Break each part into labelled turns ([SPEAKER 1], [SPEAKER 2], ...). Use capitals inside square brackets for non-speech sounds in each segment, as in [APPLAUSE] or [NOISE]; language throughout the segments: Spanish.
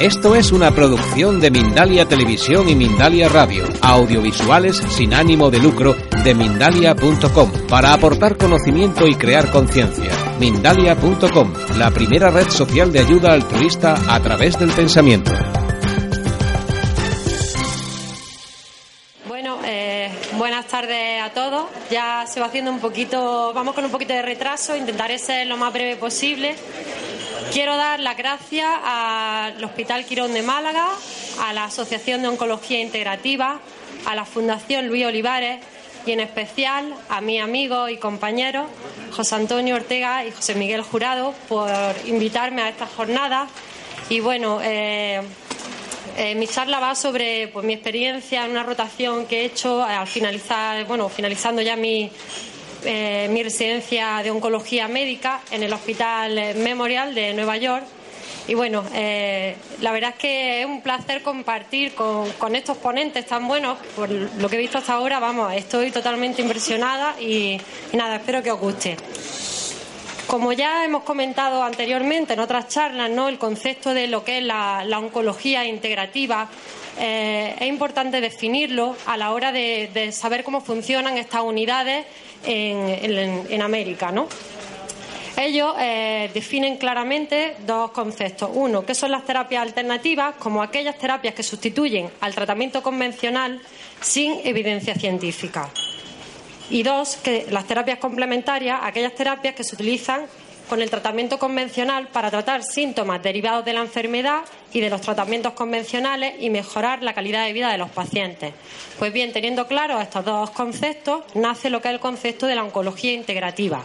[SPEAKER 1] Esto es una producción de Mindalia Televisión y Mindalia Radio, audiovisuales sin ánimo de lucro de mindalia.com, para aportar conocimiento y crear conciencia. Mindalia.com, la primera red social de ayuda altruista a través del pensamiento.
[SPEAKER 2] Bueno, eh, buenas tardes a todos. Ya se va haciendo un poquito, vamos con un poquito de retraso, intentaré ser lo más breve posible. Quiero dar las gracias al Hospital Quirón de Málaga, a la Asociación de Oncología Integrativa, a la Fundación Luis Olivares y en especial a mi amigo y compañero José Antonio Ortega y José Miguel Jurado por invitarme a esta jornada. Y bueno, eh, eh, mi charla va sobre pues, mi experiencia en una rotación que he hecho al finalizar, bueno, finalizando ya mi, eh, mi residencia de oncología médica en el Hospital Memorial de Nueva York. Y bueno, eh, la verdad es que es un placer compartir con, estos ponentes tan buenos. Por lo que he visto hasta ahora, vamos, estoy totalmente impresionada y, nada, espero que os guste. Como ya hemos comentado anteriormente en otras charlas, ¿no? el concepto de lo que es la, oncología integrativa eh, es importante definirlo a la hora de saber cómo funcionan estas unidades en, América. ¿no? Ellos eh, definen claramente dos conceptos. Uno, que son las terapias alternativas, como aquellas terapias que sustituyen al tratamiento convencional sin evidencia científica. Y dos, que las terapias complementarias, aquellas terapias que se utilizan con el tratamiento convencional para tratar síntomas derivados de la enfermedad y de los tratamientos convencionales y mejorar la calidad de vida de los pacientes. Pues bien, teniendo claros estos dos conceptos, nace lo que es el concepto de la oncología integrativa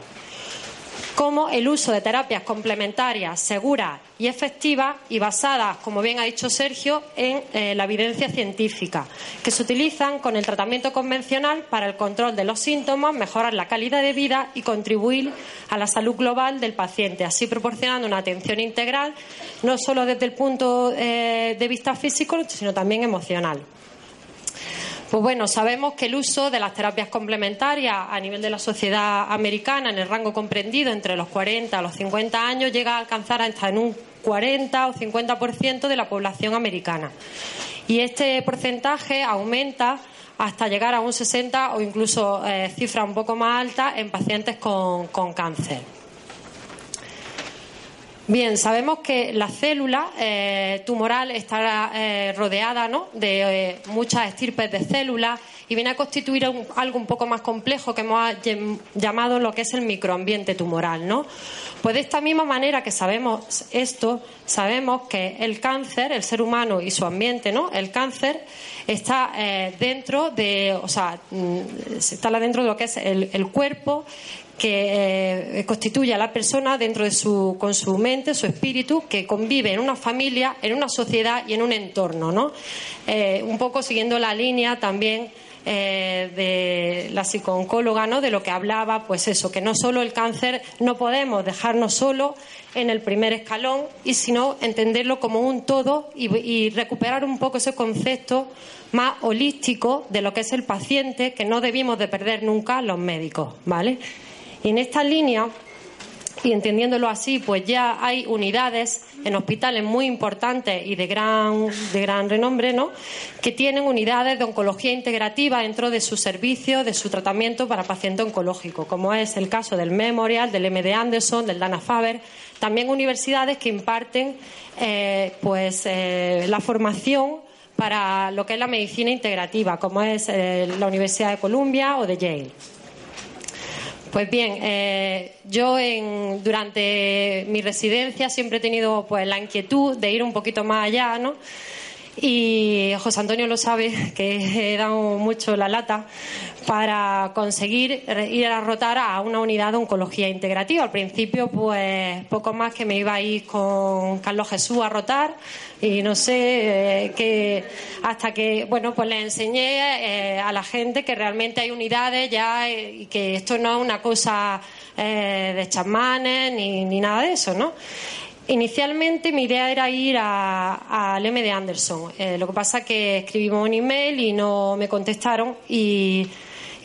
[SPEAKER 2] como el uso de terapias complementarias seguras y efectivas y basadas, como bien ha dicho Sergio, en eh, la evidencia científica, que se utilizan con el tratamiento convencional para el control de los síntomas, mejorar la calidad de vida y contribuir a la salud global del paciente, así proporcionando una atención integral, no solo desde el punto eh, de vista físico, sino también emocional. Pues bueno, sabemos que el uso de las terapias complementarias a nivel de la sociedad americana, en el rango comprendido entre los 40 a los 50 años, llega a alcanzar hasta en un 40 o 50% de la población americana. Y este porcentaje aumenta hasta llegar a un 60 o incluso eh, cifra un poco más alta en pacientes con, con cáncer. Bien, sabemos que la célula eh, tumoral está eh, rodeada ¿no? de eh, muchas estirpes de células y viene a constituir algo un poco más complejo que hemos llamado lo que es el microambiente tumoral. ¿no? Pues de esta misma manera que sabemos esto, sabemos que el cáncer, el ser humano y su ambiente, ¿no? el cáncer está dentro de, o sea, está dentro de lo que es el, el cuerpo que eh, constituye a la persona dentro de su, con su mente, su espíritu, que convive en una familia, en una sociedad y en un entorno, ¿no? Eh, un poco siguiendo la línea también eh, de la psicooncóloga, ¿no? De lo que hablaba, pues eso, que no solo el cáncer, no podemos dejarnos solo en el primer escalón, y sino entenderlo como un todo y, y recuperar un poco ese concepto más holístico de lo que es el paciente, que no debimos de perder nunca los médicos, ¿vale? Y en esta línea, y entendiéndolo así, pues ya hay unidades en hospitales muy importantes y de gran, de gran renombre, ¿no? que tienen unidades de oncología integrativa dentro de su servicio, de su tratamiento para paciente oncológico, como es el caso del Memorial, del MD Anderson, del Dana Faber, también universidades que imparten eh, pues, eh, la formación para lo que es la medicina integrativa, como es eh, la Universidad de Columbia o de Yale. Pues bien, eh, yo en, durante mi residencia siempre he tenido pues la inquietud de ir un poquito más allá, ¿no? Y José Antonio lo sabe, que he dado mucho la lata para conseguir ir a rotar a una unidad de oncología integrativa. Al principio, pues poco más que me iba a ir con Carlos Jesús a rotar y no sé, eh, que hasta que, bueno, pues le enseñé eh, a la gente que realmente hay unidades ya eh, y que esto no es una cosa de chamanes ni, ni nada de eso, ¿no? Inicialmente mi idea era ir al M de Anderson. Eh, lo que pasa que escribimos un email y no me contestaron y,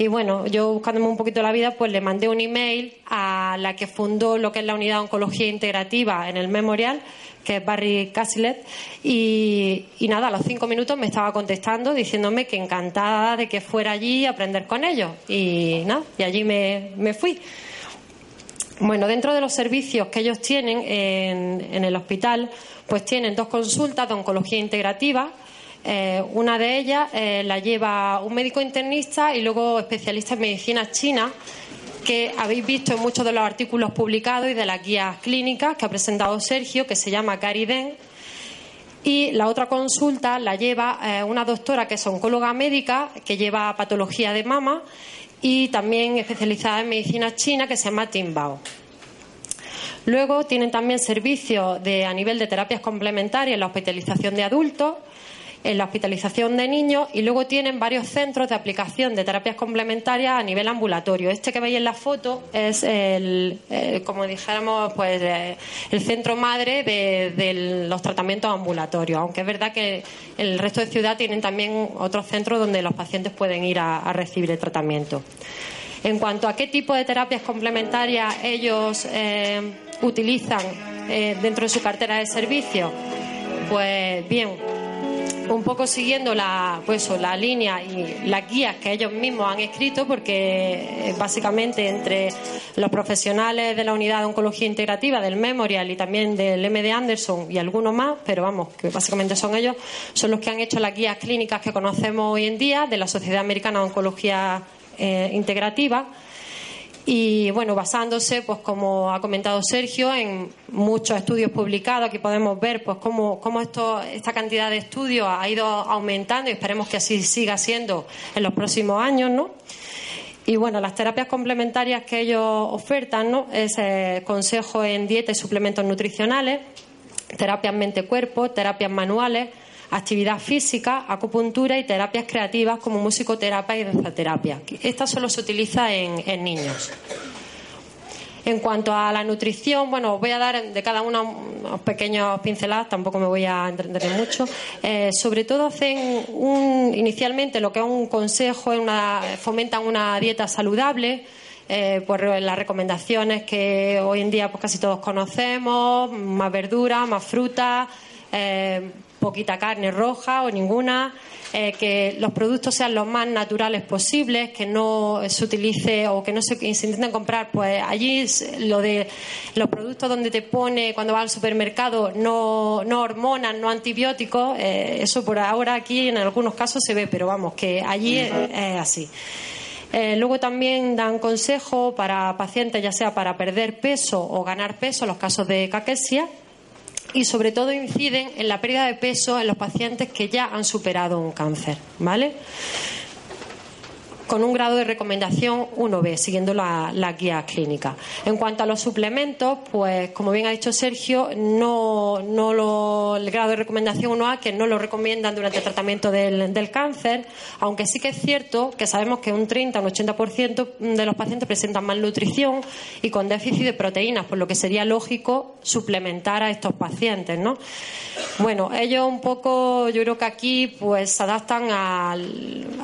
[SPEAKER 2] bueno, yo buscándome un poquito la vida, pues le mandé un email a la que fundó lo que es la unidad de oncología integrativa en el Memorial, que es Barry Casilet, y, nada, a los cinco minutos me estaba contestando diciéndome que encantada de que fuera allí a aprender con ellos. Y nada, y allí me, me fui. Bueno, dentro de los servicios que ellos tienen en, el hospital, pues tienen dos consultas de oncología integrativa. Eh, una de ellas eh, la lleva un médico internista y luego especialista en medicina china, que habéis visto en muchos de los artículos publicados y de las guías clínicas que ha presentado Sergio, que se llama Cariden. Y la otra consulta la lleva eh, una doctora que es oncóloga médica, que lleva patología de mama y también especializada en medicina china que se llama Timbao. Luego tienen también servicios a nivel de terapias complementarias en la hospitalización de adultos, en la hospitalización de niños y luego tienen varios centros de aplicación de terapias complementarias a nivel ambulatorio. Este que veis en la foto es el, eh, como dijéramos, pues eh, el centro madre de, los tratamientos ambulatorios, aunque es verdad que el resto de ciudad tienen también otros centros donde los pacientes pueden ir a, recibir el tratamiento. En cuanto a qué tipo de terapias complementarias ellos eh, utilizan dentro de su cartera de servicios, pues bien, un poco siguiendo la, pues, la línea y las guías que ellos mismos han escrito, porque eh, básicamente entre los profesionales de la unidad de oncología integrativa, del Memorial y también del MD Anderson y algunos más, pero vamos, que básicamente son ellos, son los que han hecho las guías clínicas que conocemos hoy en día de la Sociedad Americana de Oncología eh, Integrativa y bueno, basándose, pues como ha comentado Sergio, en muchos estudios publicados, aquí podemos ver pues cómo, cómo esto, esta cantidad de estudios ha ido aumentando y esperemos que así siga siendo en los próximos años, ¿no? Y bueno, las terapias complementarias que ellos ofertan, ¿no? Es eh, consejo en dieta y suplementos nutricionales, terapias mente-cuerpo, terapias manuales, actividad física, acupuntura y terapias creativas como musicoterapia y danzaterapia. Esta solo se utiliza en, niños. En cuanto a la nutrición, bueno, os voy a dar de cada uno unos pequeños pinceladas, tampoco me voy a entender mucho. Eh, sobre todo hacen un, inicialmente lo que es un consejo, una, fomentan una dieta saludable, eh, por las recomendaciones que hoy en día pues casi todos conocemos, más verdura, más fruta, eh, poquita carne roja o ninguna, eh, que los productos sean los más naturales posibles, que no se utilice o que no se, intenten comprar, pues allí lo de los productos donde te pone cuando vas al supermercado no, no hormonas, no antibióticos, eh, eso por ahora aquí en algunos casos se ve, pero vamos, que allí es, así. Eh, luego también dan consejo para pacientes, ya sea para perder peso o ganar peso, los casos de caquesia y sobre todo inciden en la pérdida de peso en los pacientes que ya han superado un cáncer, ¿vale? Con un grado de recomendación 1B, siguiendo la, guía clínica. En cuanto a los suplementos, pues como bien ha dicho Sergio, no, no lo, el grado de recomendación 1A, que no lo recomiendan durante el tratamiento del, del cáncer, aunque sí que es cierto que sabemos que un 30 o un 80% de los pacientes presentan malnutrición y con déficit de proteínas, por lo que sería lógico suplementar a estos pacientes, ¿no? Bueno, ellos un poco, yo creo que aquí pues se adaptan a,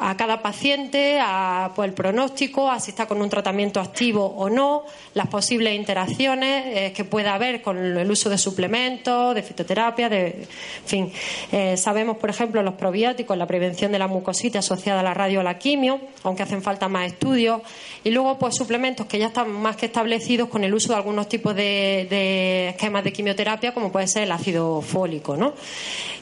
[SPEAKER 2] a cada paciente, a pues, el pronóstico, a si está con un tratamiento activo o no, las posibles interacciones eh, que pueda haber con el uso de suplementos, de fitoterapia, de, en fin. Eh, sabemos, por ejemplo, los probióticos, la prevención de la mucositis asociada a la radio o la quimio, aunque hacen falta más estudios. Y luego, pues suplementos que ya están más que establecidos con el uso de algunos tipos de, esquemas de quimioterapia, como puede ser el ácido fólico, ¿no?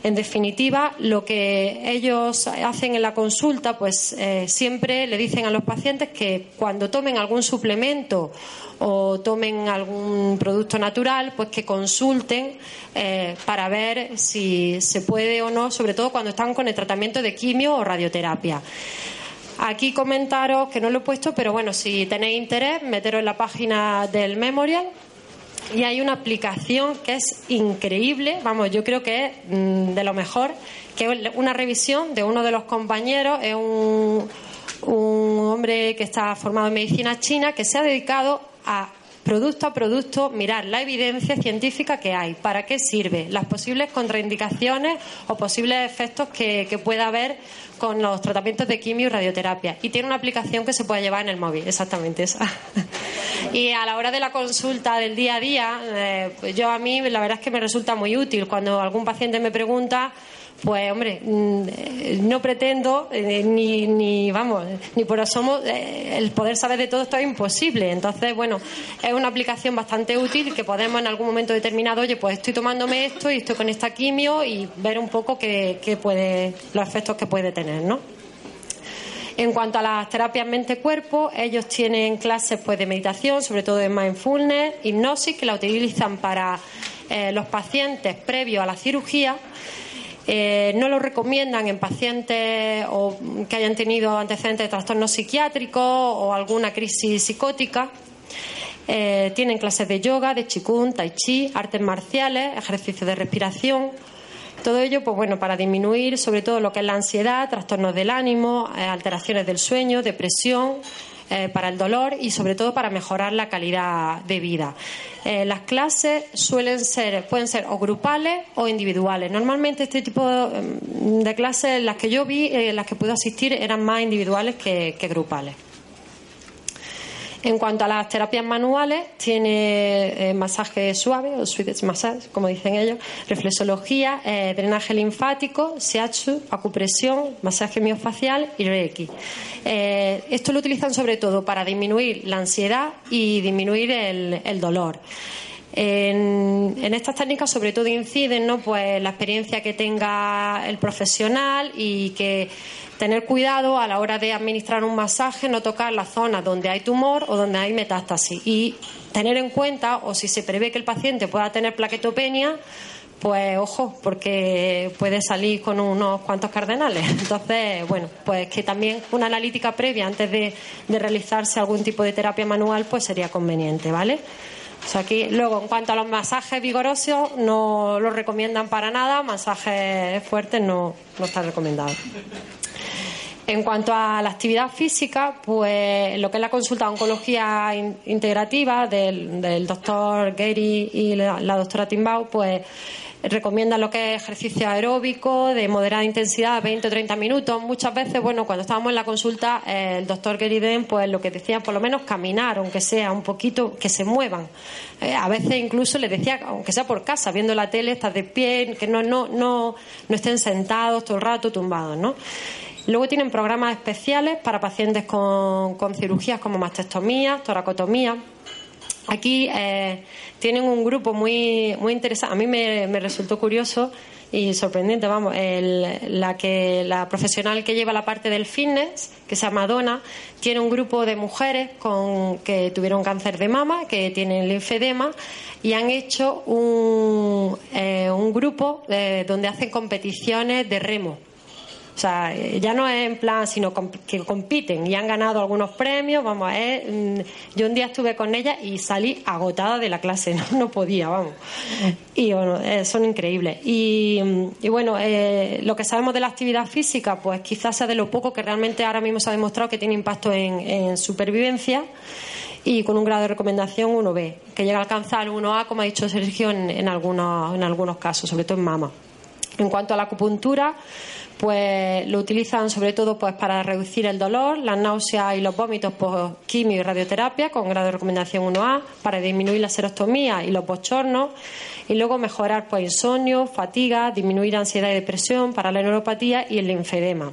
[SPEAKER 2] En definitiva, lo que ellos hacen en la consulta, pues eh, siempre le dicen a los pacientes que cuando tomen algún suplemento o tomen algún producto natural, pues que consulten eh, para ver si se puede o no, sobre todo cuando están con el tratamiento de quimio o radioterapia. Aquí comentaros que no lo he puesto, pero bueno, si tenéis interés, meteros en la página del Memorial y hay una aplicación que es increíble, vamos, yo creo que es mm, de lo mejor, que es una revisión de uno de los compañeros, es un, un hombre que está formado en medicina china que se ha dedicado a producto a producto, mirar la evidencia científica que hay, para qué sirve, las posibles contraindicaciones o posibles efectos que, que pueda haber con los tratamientos de quimio y radioterapia. Y tiene una aplicación que se puede llevar en el móvil, exactamente esa. [LAUGHS] y a la hora de la consulta del día a día, eh, pues yo a mí la verdad es que me resulta muy útil. Cuando algún paciente me pregunta pues hombre, mm, no pretendo eh, ni, ni, vamos, ni por asomo eh, el poder saber de todo esto es imposible. Entonces, bueno, es una aplicación bastante útil que podemos en algún momento determinado, oye, pues estoy tomándome esto y estoy con esta quimio y ver un poco qué, puede, los efectos que puede tener, ¿no? En cuanto a las terapias mente-cuerpo, ellos tienen clases pues, de meditación, sobre todo de mindfulness, hipnosis, que la utilizan para eh, los pacientes previos a la cirugía eh, no lo recomiendan en pacientes o que hayan tenido antecedentes de trastornos psiquiátricos o alguna crisis psicótica. Eh, tienen clases de yoga, de chikun, tai chi, artes marciales, ejercicios de respiración. Todo ello, pues bueno, para disminuir sobre todo lo que es la ansiedad, trastornos del ánimo, eh, alteraciones del sueño, depresión, eh, para el dolor y sobre todo para mejorar la calidad de vida. Eh, las clases suelen ser, pueden ser o grupales o individuales. Normalmente este tipo de, clases, las que yo vi, eh, las que pude asistir, eran más individuales que grupales. En cuanto a las terapias manuales, tiene eh, masaje suave o sweet massage, como dicen ellos, reflexología, eh, drenaje linfático, shiatsu, acupresión, masaje miofacial y reiki. Eh, esto lo utilizan sobre todo para disminuir la ansiedad y disminuir el, dolor. En, en, estas técnicas sobre todo inciden ¿no? pues la experiencia que tenga el profesional y que tener cuidado a la hora de administrar un masaje, no tocar la zona donde hay tumor o donde hay metástasis. Y tener en cuenta, o si se prevé que el paciente pueda tener plaquetopenia, pues ojo, porque puede salir con unos cuantos cardenales. [LAUGHS] Entonces, bueno, pues que también una analítica previa antes de, realizarse algún tipo de terapia manual, pues sería conveniente, ¿vale? O sea, aquí, luego, en cuanto a los masajes vigorosos, no los recomiendan para nada, masajes fuertes no, no están recomendados. En cuanto a la actividad física, pues lo que es la consulta de oncología integrativa del, doctor Gary y la, doctora Timbau, pues recomiendan lo que es ejercicio aeróbico de moderada intensidad, 20 o 30 minutos. Muchas veces, bueno, cuando estábamos en la consulta, el doctor Gary Den, pues lo que decía, por lo menos caminar, aunque sea un poquito, que se muevan. Eh, a veces incluso les decía, aunque sea por casa, viendo la tele, estás de pie, que no, no, no, no estén sentados todo el rato, tumbados, ¿no? Luego tienen programas especiales para pacientes con, cirugías como mastectomía, toracotomía. Aquí eh, tienen un grupo muy, muy interesante. A mí me, resultó curioso y sorprendente, vamos, la que la profesional que lleva la parte del fitness, que se llama Donna, tiene un grupo de mujeres con que tuvieron cáncer de mama, que tienen linfedema y han hecho un, eh, un grupo eh, donde hacen competiciones de remo. O sea, ya no es en plan, sino que compiten y han ganado algunos premios. Vamos, es, mm, yo un día estuve con ella y salí agotada de la clase, [LAUGHS] no, podía, vamos. Y bueno, eh, son increíbles. Y, bueno, eh, lo que sabemos de la actividad física, pues quizás sea de lo poco que realmente ahora mismo se ha demostrado que tiene impacto en, supervivencia y con un grado de recomendación 1B, que llega a alcanzar 1A, como ha dicho Sergio, en, en, algunos, en algunos casos, sobre todo en mama. En cuanto a la acupuntura, pues lo utilizan sobre todo pues para reducir el dolor, las náuseas y los vómitos por quimio y radioterapia con grado de recomendación 1A, para disminuir la serostomía y los bochornos y luego mejorar pues insomnio, fatiga, disminuir ansiedad y depresión para la neuropatía y el linfedema.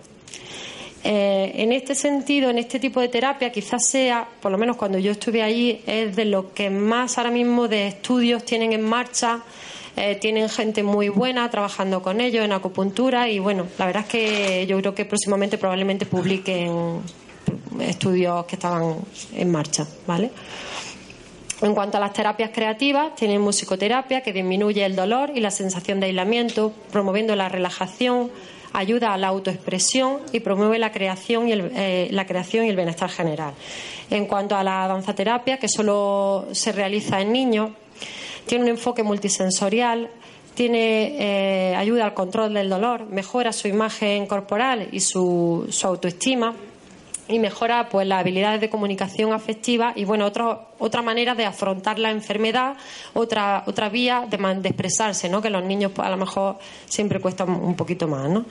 [SPEAKER 2] Eh, en este sentido, en este tipo de terapia, quizás sea, por lo menos cuando yo estuve allí, es de lo que más ahora mismo de estudios tienen en marcha eh, tienen gente muy buena trabajando con ellos en acupuntura y bueno, la verdad es que yo creo que próximamente probablemente publiquen estudios que estaban en marcha, ¿vale? En cuanto a las terapias creativas, tienen musicoterapia que disminuye el dolor y la sensación de aislamiento, promoviendo la relajación, ayuda a la autoexpresión y promueve la creación y el, eh, la creación y el bienestar general. En cuanto a la danzaterapia, que solo se realiza en niños, tiene un enfoque multisensorial, tiene eh, ayuda al control del dolor, mejora su imagen corporal y su, su autoestima y mejora pues las habilidades de comunicación afectiva y bueno otra otra manera de afrontar la enfermedad otra otra vía de, de expresarse no que los niños pues, a lo mejor siempre cuesta un poquito más no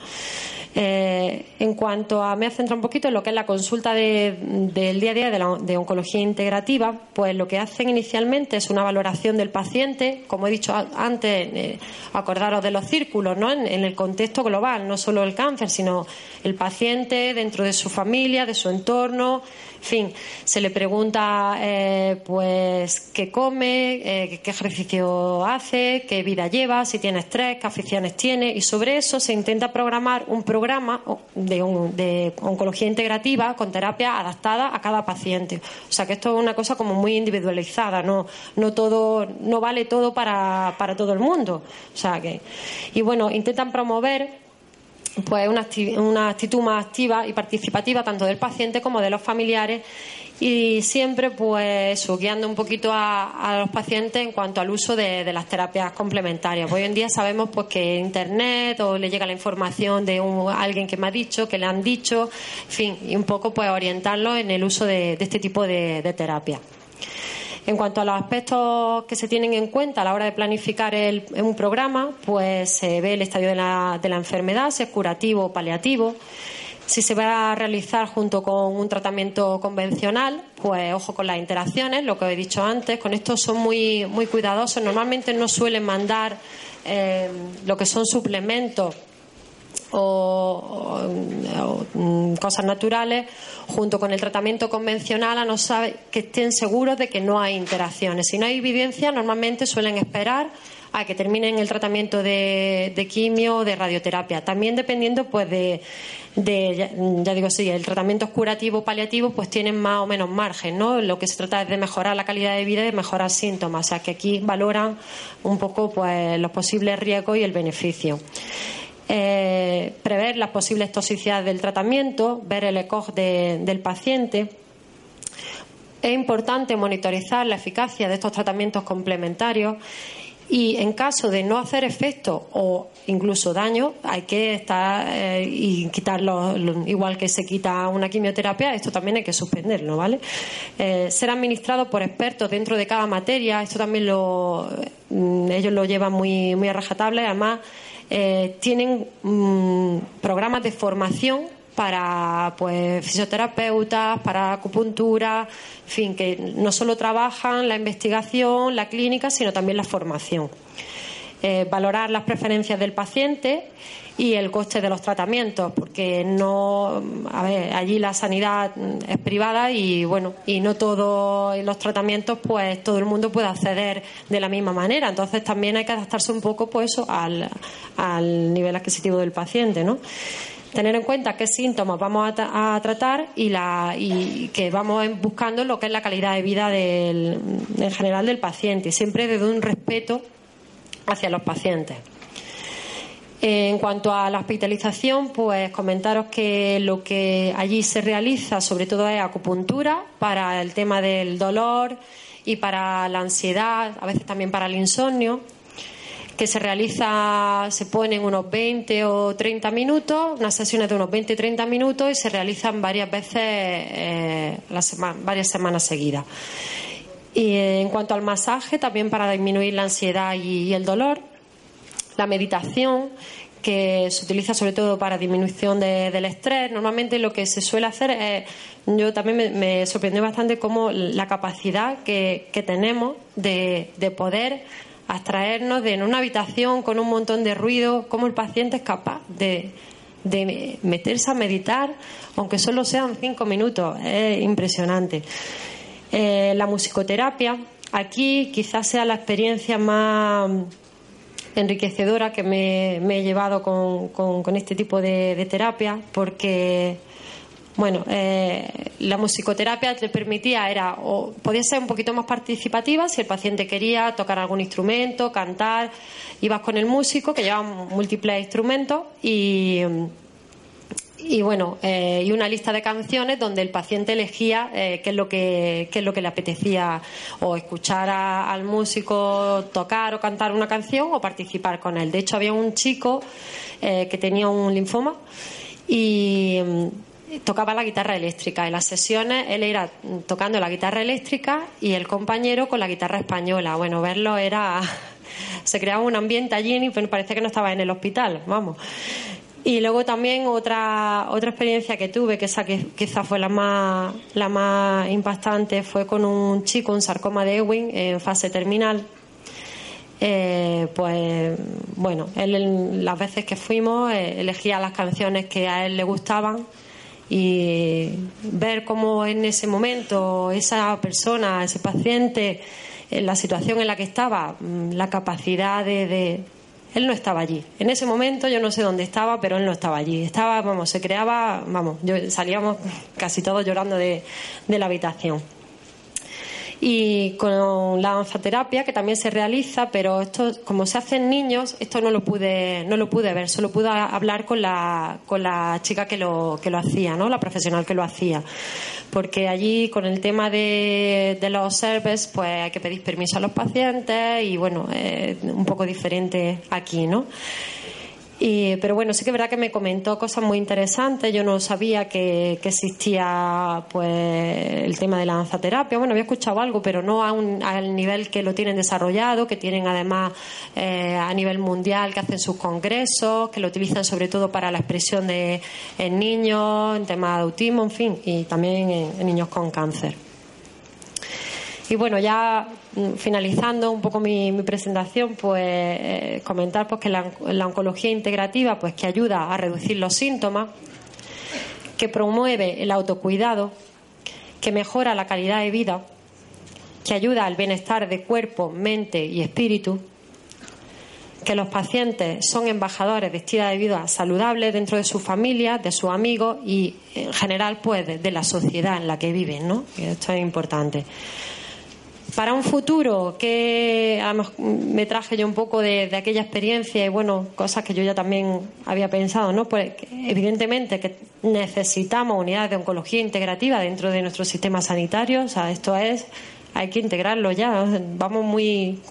[SPEAKER 2] eh, en cuanto a, me a un poquito en lo que es la consulta del día a día de, oncología integrativa, pues lo que hacen inicialmente es una valoración del paciente, como he dicho antes, eh, acordaros de los círculos, ¿no? En, el contexto global, no solo el cáncer, sino el paciente dentro de su familia, de su entorno, en fin, se le pregunta eh, pues qué come, eh, qué ejercicio hace, qué vida lleva, si tiene estrés, qué aficiones tiene y sobre eso se intenta programar un programa de, oncología integrativa con terapia adaptada a cada paciente. O sea que esto es una cosa como muy individualizada, no, no todo, no vale todo para, para todo el mundo. O sea que, y bueno, intentan promover pues una, una actitud más activa y participativa tanto del paciente como de los familiares y siempre pues guiando un poquito a, los pacientes en cuanto al uso de, las terapias complementarias. Hoy en día sabemos pues que internet o le llega la información de alguien que me ha dicho, que le han dicho, en fin, y un poco pues orientarlo en el uso de, este tipo de, de terapia. En cuanto a los aspectos que se tienen en cuenta a la hora de planificar un programa, pues se ve el estadio de la, de la enfermedad, si es curativo o paliativo. Si se va a realizar junto con un tratamiento convencional, pues ojo con las interacciones, lo que he dicho antes, con esto son muy, muy cuidadosos. Normalmente no suelen mandar eh, lo que son suplementos o, mm, cosas naturales junto con el tratamiento convencional a no saber que estén seguros de que no hay interacciones. Si no hay evidencia, normalmente suelen esperar a que terminen el tratamiento de, quimio o de radioterapia. También dependiendo, pues, de, ya, digo, sí, el tratamiento curativo paliativo, pues tienen más o menos margen, ¿no? Lo que se trata es de mejorar la calidad de vida y de mejorar síntomas. O sea, que aquí valoran un poco, pues, los posibles riesgos y el beneficio. Eh, prever las posibles toxicidades del tratamiento, ver el ECOG del paciente. Es importante monitorizar la eficacia de estos tratamientos complementarios y en caso de no hacer efecto o incluso daño, hay que estar eh, y quitarlo, igual que se quita una quimioterapia, esto también hay que suspenderlo, ¿vale? Eh, ser administrado por expertos dentro de cada materia, esto también lo, mm, ellos lo llevan muy, muy a rajatable, además eh, tienen mm, programas de formación para pues fisioterapeutas, para acupuntura, en fin, que no solo trabajan la investigación, la clínica, sino también la formación. Eh, valorar las preferencias del paciente y el coste de los tratamientos, porque no, a ver, allí la sanidad es privada y bueno, y no todos los tratamientos, pues todo el mundo puede acceder de la misma manera. Entonces también hay que adaptarse un poco, pues al, al nivel adquisitivo del paciente, ¿no? tener en cuenta qué síntomas vamos a, tratar y, la, y que vamos buscando lo que es la calidad de vida del, en general del paciente, siempre desde un respeto hacia los pacientes. En cuanto a la hospitalización, pues comentaros que lo que allí se realiza sobre todo es acupuntura para el tema del dolor y para la ansiedad, a veces también para el insomnio, que se realiza, se ponen unos 20 o 30 minutos, unas sesiones de unos 20 y 30 minutos y se realizan varias veces, eh, varias semanas seguidas. Y en cuanto al masaje, también para disminuir la ansiedad y el dolor, la meditación, que se utiliza sobre todo para disminución del estrés. Normalmente lo que se suele hacer es, yo también me, sorprendió bastante cómo la capacidad que, tenemos de, poder abstraernos de en una habitación con un montón de ruido, cómo el paciente es capaz de, de meterse a meditar, aunque solo sean cinco minutos. Es impresionante. Eh, la musicoterapia, aquí quizás sea la experiencia más enriquecedora que me, he llevado con, este tipo de, terapia, porque bueno, eh, la musicoterapia te permitía, era, o podía ser un poquito más participativa si el paciente quería tocar algún instrumento, cantar, ibas con el músico que llevaba múltiples instrumentos y y bueno eh, y una lista de canciones donde el paciente elegía eh, qué es lo que qué es lo que le apetecía o escuchar al músico tocar o cantar una canción o participar con él. De hecho había un chico eh, que tenía un linfoma y mm, tocaba la guitarra eléctrica. En las sesiones él era tocando la guitarra eléctrica y el compañero con la guitarra española. Bueno verlo era [LAUGHS] se creaba un ambiente allí y parece que no estaba en el hospital vamos y luego también otra, otra experiencia que tuve, que esa que quizás fue la más, la más impactante, fue con un chico, un sarcoma de Ewing, en fase terminal. Eh, pues bueno, él las veces que fuimos eh, elegía las canciones que a él le gustaban y ver cómo en ese momento esa persona, ese paciente, en la situación en la que estaba, mm, la capacidad de él no estaba allí. En ese momento yo no sé dónde estaba, pero él no estaba allí. Estaba, vamos, se creaba, vamos, yo, salíamos casi todos llorando de, de la habitación y con la danzaterapia que también se realiza, pero esto como se hace en niños, esto no lo pude no lo pude ver, solo pude hablar con la con la chica que lo que lo hacía, ¿no? La profesional que lo hacía. Porque allí con el tema de, de los services, pues hay que pedir permiso a los pacientes y bueno, es un poco diferente aquí, ¿no? Pero bueno, sí que es verdad que me comentó cosas muy interesantes. Yo no sabía que, existía pues el tema de la danzaterapia. Bueno, había escuchado algo, pero no a un, al nivel que lo tienen desarrollado, que tienen además eh, a nivel mundial, que hacen sus congresos, que lo utilizan sobre todo para la expresión de en niños, en temas de autismo, en fin, y también en niños con cáncer. Y bueno, ya mm, finalizando un poco mi, presentación, pues eh, comentar pues que la, oncología integrativa, pues que ayuda a reducir los síntomas, que promueve el autocuidado, que mejora la calidad de vida, que ayuda al bienestar de cuerpo, mente y espíritu, que los pacientes son embajadores de estilo de vida saludable dentro de su familia, de sus amigos y en general pues de, la sociedad en la que viven, ¿no? esto es importante para un futuro que me traje yo un poco de, aquella experiencia y bueno, cosas que yo ya también había pensado, ¿no? Pues evidentemente que necesitamos unidades de oncología integrativa dentro de nuestro sistema sanitario, o sea, esto es hay que integrarlo ya, vamos muy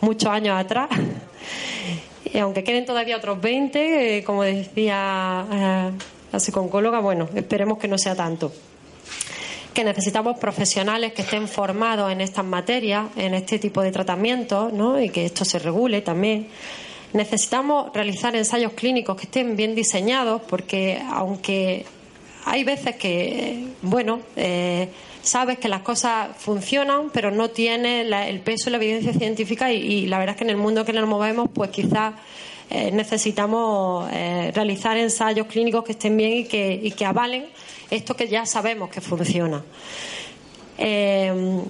[SPEAKER 2] muchos años atrás. Y aunque queden todavía otros 20, eh, como decía eh, la psicóloga, bueno, esperemos que no sea tanto que necesitamos profesionales que estén formados en estas materias, en este tipo de tratamientos, ¿no? y que esto se regule también. Necesitamos realizar ensayos clínicos que estén bien diseñados, porque aunque hay veces que, bueno, eh, sabes que las cosas funcionan, pero no tiene el peso y la evidencia científica, y, la verdad es que en el mundo que nos movemos, pues quizás eh, necesitamos eh, realizar ensayos clínicos que estén bien y que avalen esto que ya sabemos que funciona. Eh,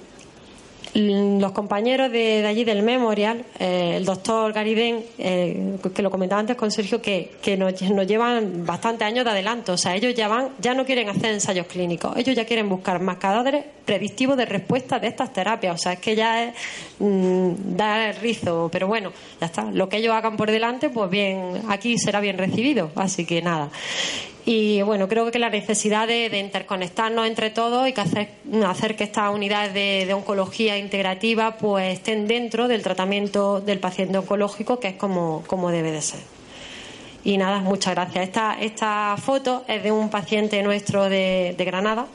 [SPEAKER 2] los compañeros de, allí del Memorial, eh, el doctor Gariden, eh, que lo comentaba antes con Sergio, que, nos, llevan bastantes años de adelanto. O sea, ellos ya van, ya no quieren hacer ensayos clínicos, ellos ya quieren buscar marcadores predictivos de respuesta de estas terapias. O sea, es que ya es mm, dar el rizo. Pero bueno, ya está. Lo que ellos hagan por delante, pues bien, aquí será bien recibido. Así que nada. Y bueno, creo que la necesidad de, interconectarnos entre todos y que hacer, hacer que estas unidades de, oncología integrativa pues estén dentro del tratamiento del paciente oncológico, que es como, como debe de ser. Y nada, muchas gracias. Esta, esta foto es de un paciente nuestro de, Granada,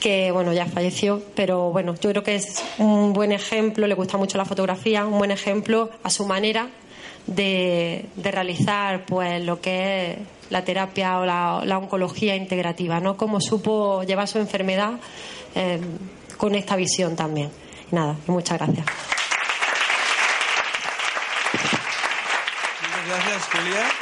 [SPEAKER 2] que bueno ya falleció, pero bueno, yo creo que es un buen ejemplo, le gusta mucho la fotografía, un buen ejemplo a su manera de, de realizar pues lo que es la terapia o la, oncología integrativa, ¿no? Cómo supo llevar su enfermedad eh, con esta visión también. Nada, muchas gracias.
[SPEAKER 3] Muchas gracias, Julia.